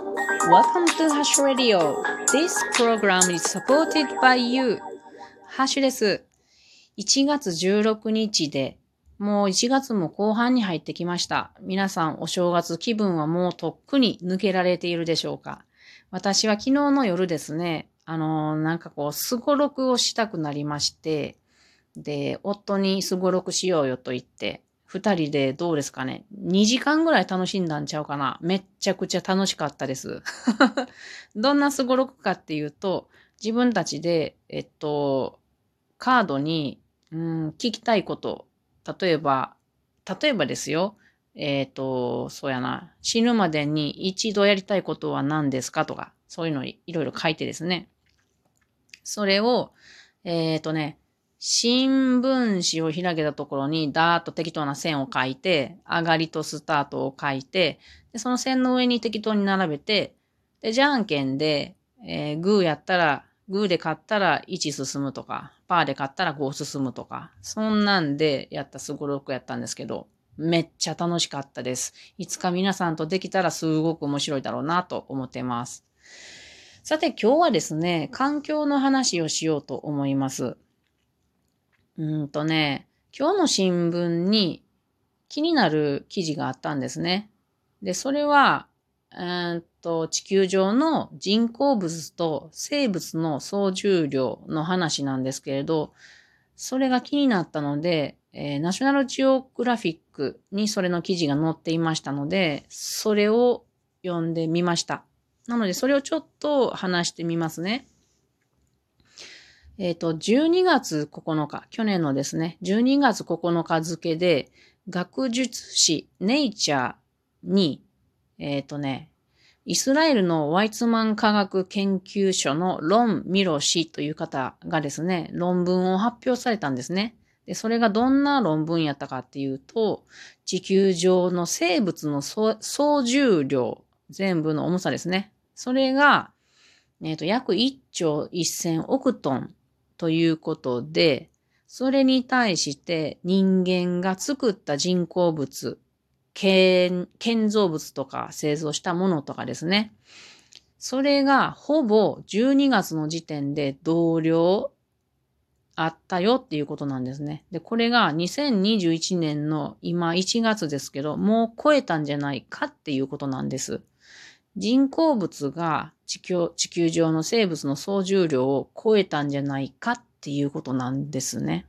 Welcome to Hash Radio. This program is supported by you. ハッシュです。1月16日で、もう1月も後半に入ってきました。皆さんお正月気分はもうとっくに抜けられているでしょうか私は昨日の夜ですね、あのー、なんかこう、すごろくをしたくなりまして、で、夫にすごろくしようよと言って、二人でどうですかね。2時間ぐらい楽しんだんちゃうかな。めっちゃくちゃ楽しかったです。どんなすごろくかっていうと、自分たちで、えっと、カードに、うん、聞きたいこと。例えば、例えばですよ。えっ、と、そうやな。死ぬまでに一度やりたいことは何ですかとか、そういうのいろいろ書いてですね。それを、えっ、とね、新聞紙を開けたところにダーッと適当な線を書いて、上がりとスタートを書いて、でその線の上に適当に並べて、で、じゃんけんで、えー、グーやったら、グーで買ったら1進むとか、パーで買ったら5進むとか、そんなんでやったすごろくやったんですけど、めっちゃ楽しかったです。いつか皆さんとできたらすごく面白いだろうなと思ってます。さて今日はですね、環境の話をしようと思います。うんとね、今日の新聞に気になる記事があったんですね。で、それは、うんと地球上の人工物と生物の総重量の話なんですけれど、それが気になったので、えー、ナショナルジオグラフィックにそれの記事が載っていましたので、それを読んでみました。なので、それをちょっと話してみますね。えっ、ー、と、12月9日、去年のですね、12月9日付で、学術誌ネイチャーに、えっ、ー、とね、イスラエルのワイツマン科学研究所のロン・ミロ氏という方がですね、論文を発表されたんですね。で、それがどんな論文やったかっていうと、地球上の生物の総重量、全部の重さですね。それが、えっ、ー、と、約1兆1000億トンということで、それに対して人間が作った人工物、建造物とか製造したものとかですね。それがほぼ12月の時点で同量あったよっていうことなんですね。で、これが2021年の今1月ですけど、もう超えたんじゃないかっていうことなんです。人工物が地球地球上の生物の総重量を超えたんじゃないかっていうことなんですね。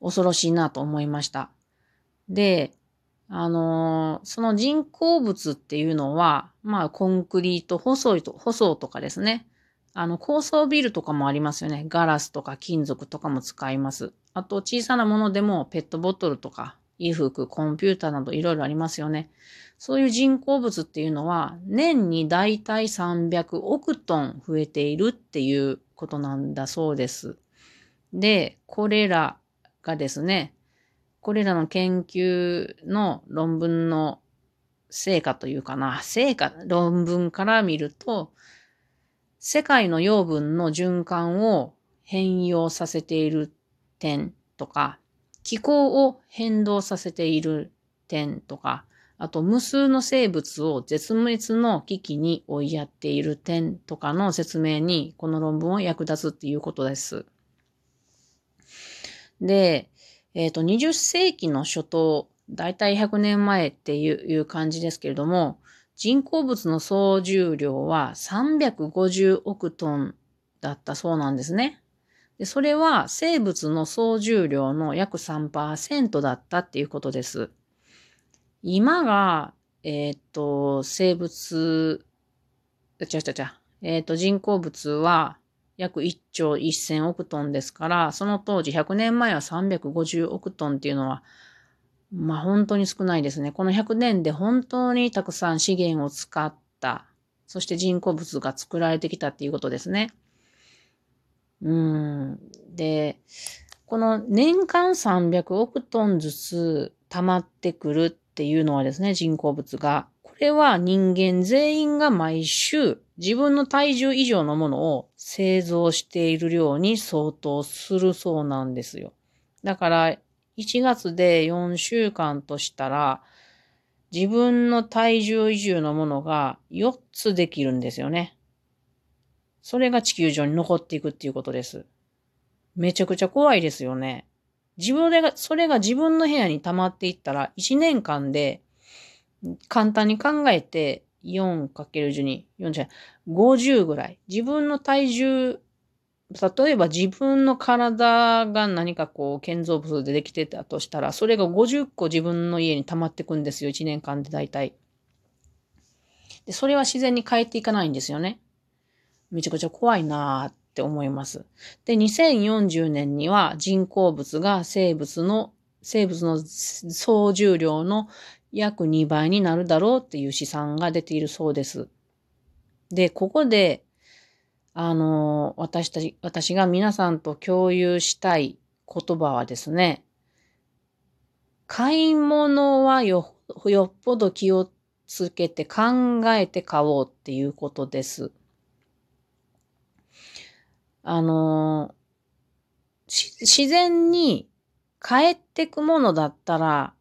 恐ろしいなと思いました。で、あのー、その人工物っていうのは、まあ、コンクリート、細いと、舗装とかですね。あの、高層ビルとかもありますよね。ガラスとか金属とかも使います。あと、小さなものでもペットボトルとか、衣服、コンピューターなどいろいろありますよね。そういう人工物っていうのは年にだいたい300億トン増えているっていうことなんだそうです。で、これらがですね、これらの研究の論文の成果というかな、成果、論文から見ると、世界の養分の循環を変容させている点とか、気候を変動させている点とか、あと無数の生物を絶滅の危機に追いやっている点とかの説明にこの論文は役立つっていうことです。で、えっ、ー、と、20世紀の初頭、だいたい100年前っていう感じですけれども、人工物の総重量は350億トンだったそうなんですね。でそれは生物の総重量の約3%だったっていうことです。今が、えっ、と、生物、ちゃちゃちゃ、えっ、と、人工物は約1兆1000億トンですから、その当時100年前は350億トンっていうのは、まあ本当に少ないですね。この100年で本当にたくさん資源を使った、そして人工物が作られてきたっていうことですね。うん。で、この年間300億トンずつ溜まってくるっていうのはですね、人工物が。これは人間全員が毎週自分の体重以上のものを製造している量に相当するそうなんですよ。だから、1月で4週間としたら、自分の体重移住のものが4つできるんですよね。それが地球上に残っていくっていうことです。めちゃくちゃ怖いですよね。自分で、それが自分の部屋に溜まっていったら、1年間で、簡単に考えて、4×12、4じゃ50ぐらい。自分の体重、例えば自分の体が何かこう、建造物でできてたとしたら、それが50個自分の家に溜まっていくんですよ。1年間で大体。で、それは自然に変えていかないんですよね。めちゃくちゃ怖いなーって思います。で、2040年には人工物が生物の、生物の総重量の約2倍になるだろうっていう試算が出ているそうです。で、ここで、あの、私たち、私が皆さんと共有したい言葉はですね、買い物はよ、よっぽど気をつけて考えて買おうっていうことです。あの自然に帰ってくものだったら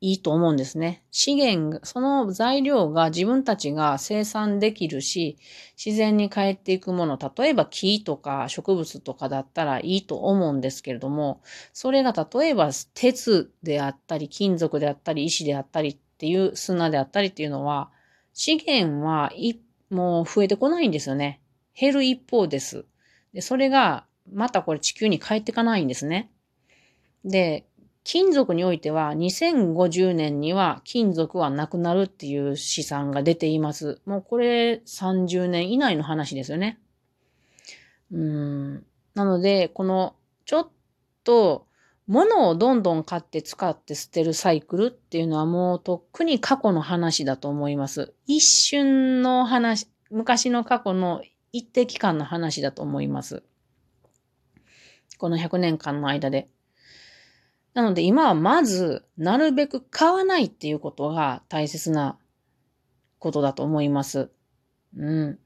いいと思うんですね。資源、その材料が自分たちが生産できるし、自然に帰っていくもの、例えば木とか植物とかだったらいいと思うんですけれども、それが例えば鉄であったり、金属であったり、石であったりっていう砂であったりっていうのは、資源はいもう増えてこないんですよね。減る一方です。で、それが、またこれ地球に帰ってかないんですね。で、金属においては2050年には金属はなくなるっていう試算が出ています。もうこれ30年以内の話ですよね。うん。なので、このちょっと物をどんどん買って使って捨てるサイクルっていうのはもうとっくに過去の話だと思います。一瞬の話、昔の過去の一定期間の話だと思います。この100年間の間で。なので今はまず、なるべく買わないっていうことが大切なことだと思います。うん。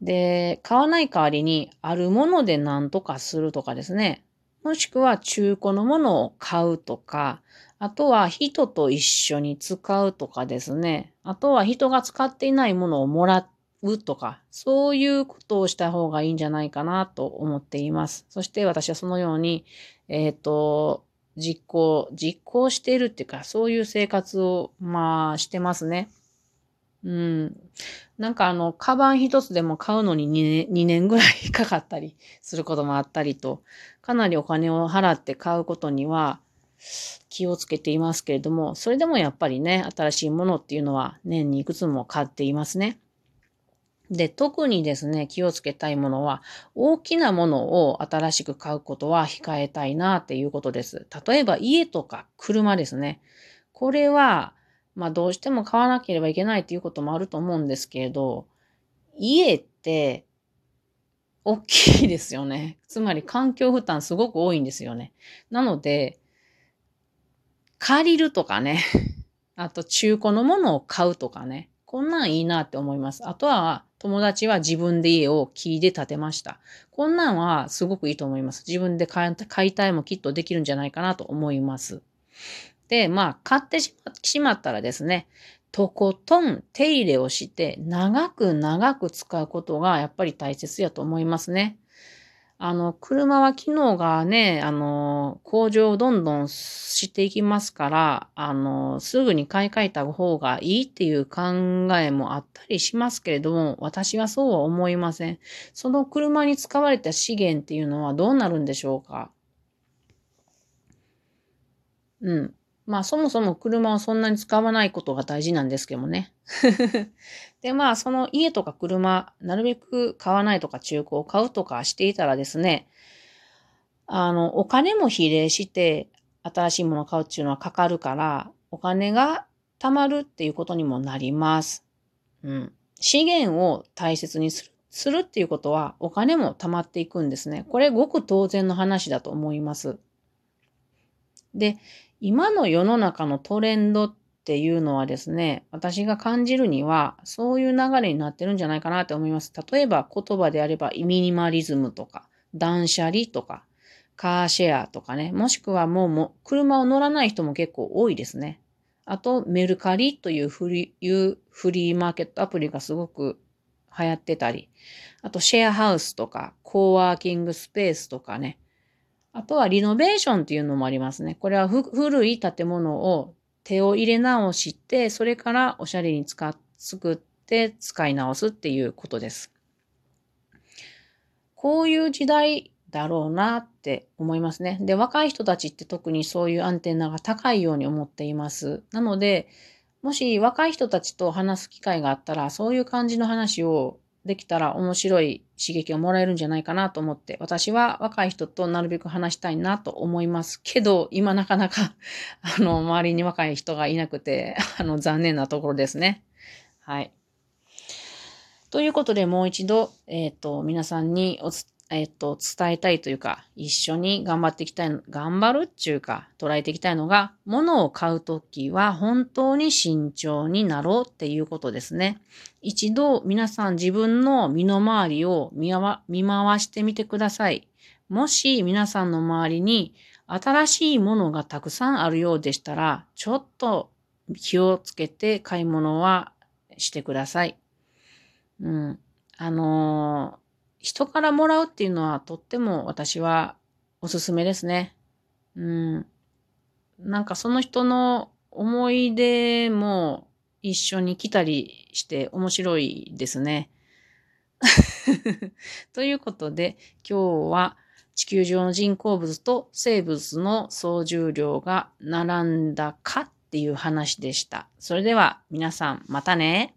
で、買わない代わりに、あるもので何とかするとかですね。もしくは中古のものを買うとか、あとは人と一緒に使うとかですね。あとは人が使っていないものをもらっうとか、そういうことをした方がいいんじゃないかなと思っています。そして私はそのように、えっ、ー、と、実行、実行しているっていうか、そういう生活を、まあ、してますね。うん。なんかあの、カバン一つでも買うのに 2, 2年ぐらいかかったりすることもあったりと、かなりお金を払って買うことには気をつけていますけれども、それでもやっぱりね、新しいものっていうのは年にいくつも買っていますね。で、特にですね、気をつけたいものは、大きなものを新しく買うことは控えたいなっていうことです。例えば家とか車ですね。これは、まあどうしても買わなければいけないっていうこともあると思うんですけれど、家って大きいですよね。つまり環境負担すごく多いんですよね。なので、借りるとかね、あと中古のものを買うとかね、こんなんいいなって思います。あとは、友達は自分で家を木で建てました。こんなんはすごくいいと思います。自分で買いたいもきっとできるんじゃないかなと思います。で、まあ、買ってしまったらですね、とことん手入れをして長く長く使うことがやっぱり大切やと思いますね。あの、車は機能がね、あの、向上をどんどんしていきますから、あの、すぐに買い替えた方がいいっていう考えもあったりしますけれども、私はそうは思いません。その車に使われた資源っていうのはどうなるんでしょうか？うん。まあそもそも車をそんなに使わないことが大事なんですけどもね。で、まあその家とか車、なるべく買わないとか中古を買うとかしていたらですね、あの、お金も比例して新しいものを買うっていうのはかかるから、お金が貯まるっていうことにもなります。うん。資源を大切にする。するっていうことはお金も貯まっていくんですね。これごく当然の話だと思います。で、今の世の中のトレンドっていうのはですね、私が感じるには、そういう流れになってるんじゃないかなって思います。例えば言葉であれば、ミニマリズムとか、断捨離とか、カーシェアとかね、もしくはもうも車を乗らない人も結構多いですね。あと、メルカリというフリいうフリーマーケットアプリがすごく流行ってたり、あと、シェアハウスとか、コーワーキングスペースとかね。あとは、リノベーションっていうのもありますね。これは古い建物を手を入れ直して、それからおしゃれに使っ、作って使い直すっていうことです。こういう時代だろうなって思いますね。で、若い人たちって特にそういうアンテナが高いように思っています。なので、もし若い人たちと話す機会があったら、そういう感じの話をできたら面白い刺激をもらえるんじゃないかなと思って、私は若い人となるべく話したいなと思いますけど、今なかなか、あの、周りに若い人がいなくて、あの、残念なところですね。はい。ということで、もう一度、えっ、ー、と、皆さんにおええっと、伝えたいというか、一緒に頑張っていきたい、頑張るっていうか、捉えていきたいのが、物を買うときは本当に慎重になろうっていうことですね。一度皆さん自分の身の回りを見回してみてください。もし皆さんの周りに新しいものがたくさんあるようでしたら、ちょっと気をつけて買い物はしてください。うん。あのー人からもらうっていうのはとっても私はおすすめですね。うん。なんかその人の思い出も一緒に来たりして面白いですね。ということで今日は地球上の人工物と生物の総重量が並んだかっていう話でした。それでは皆さんまたね。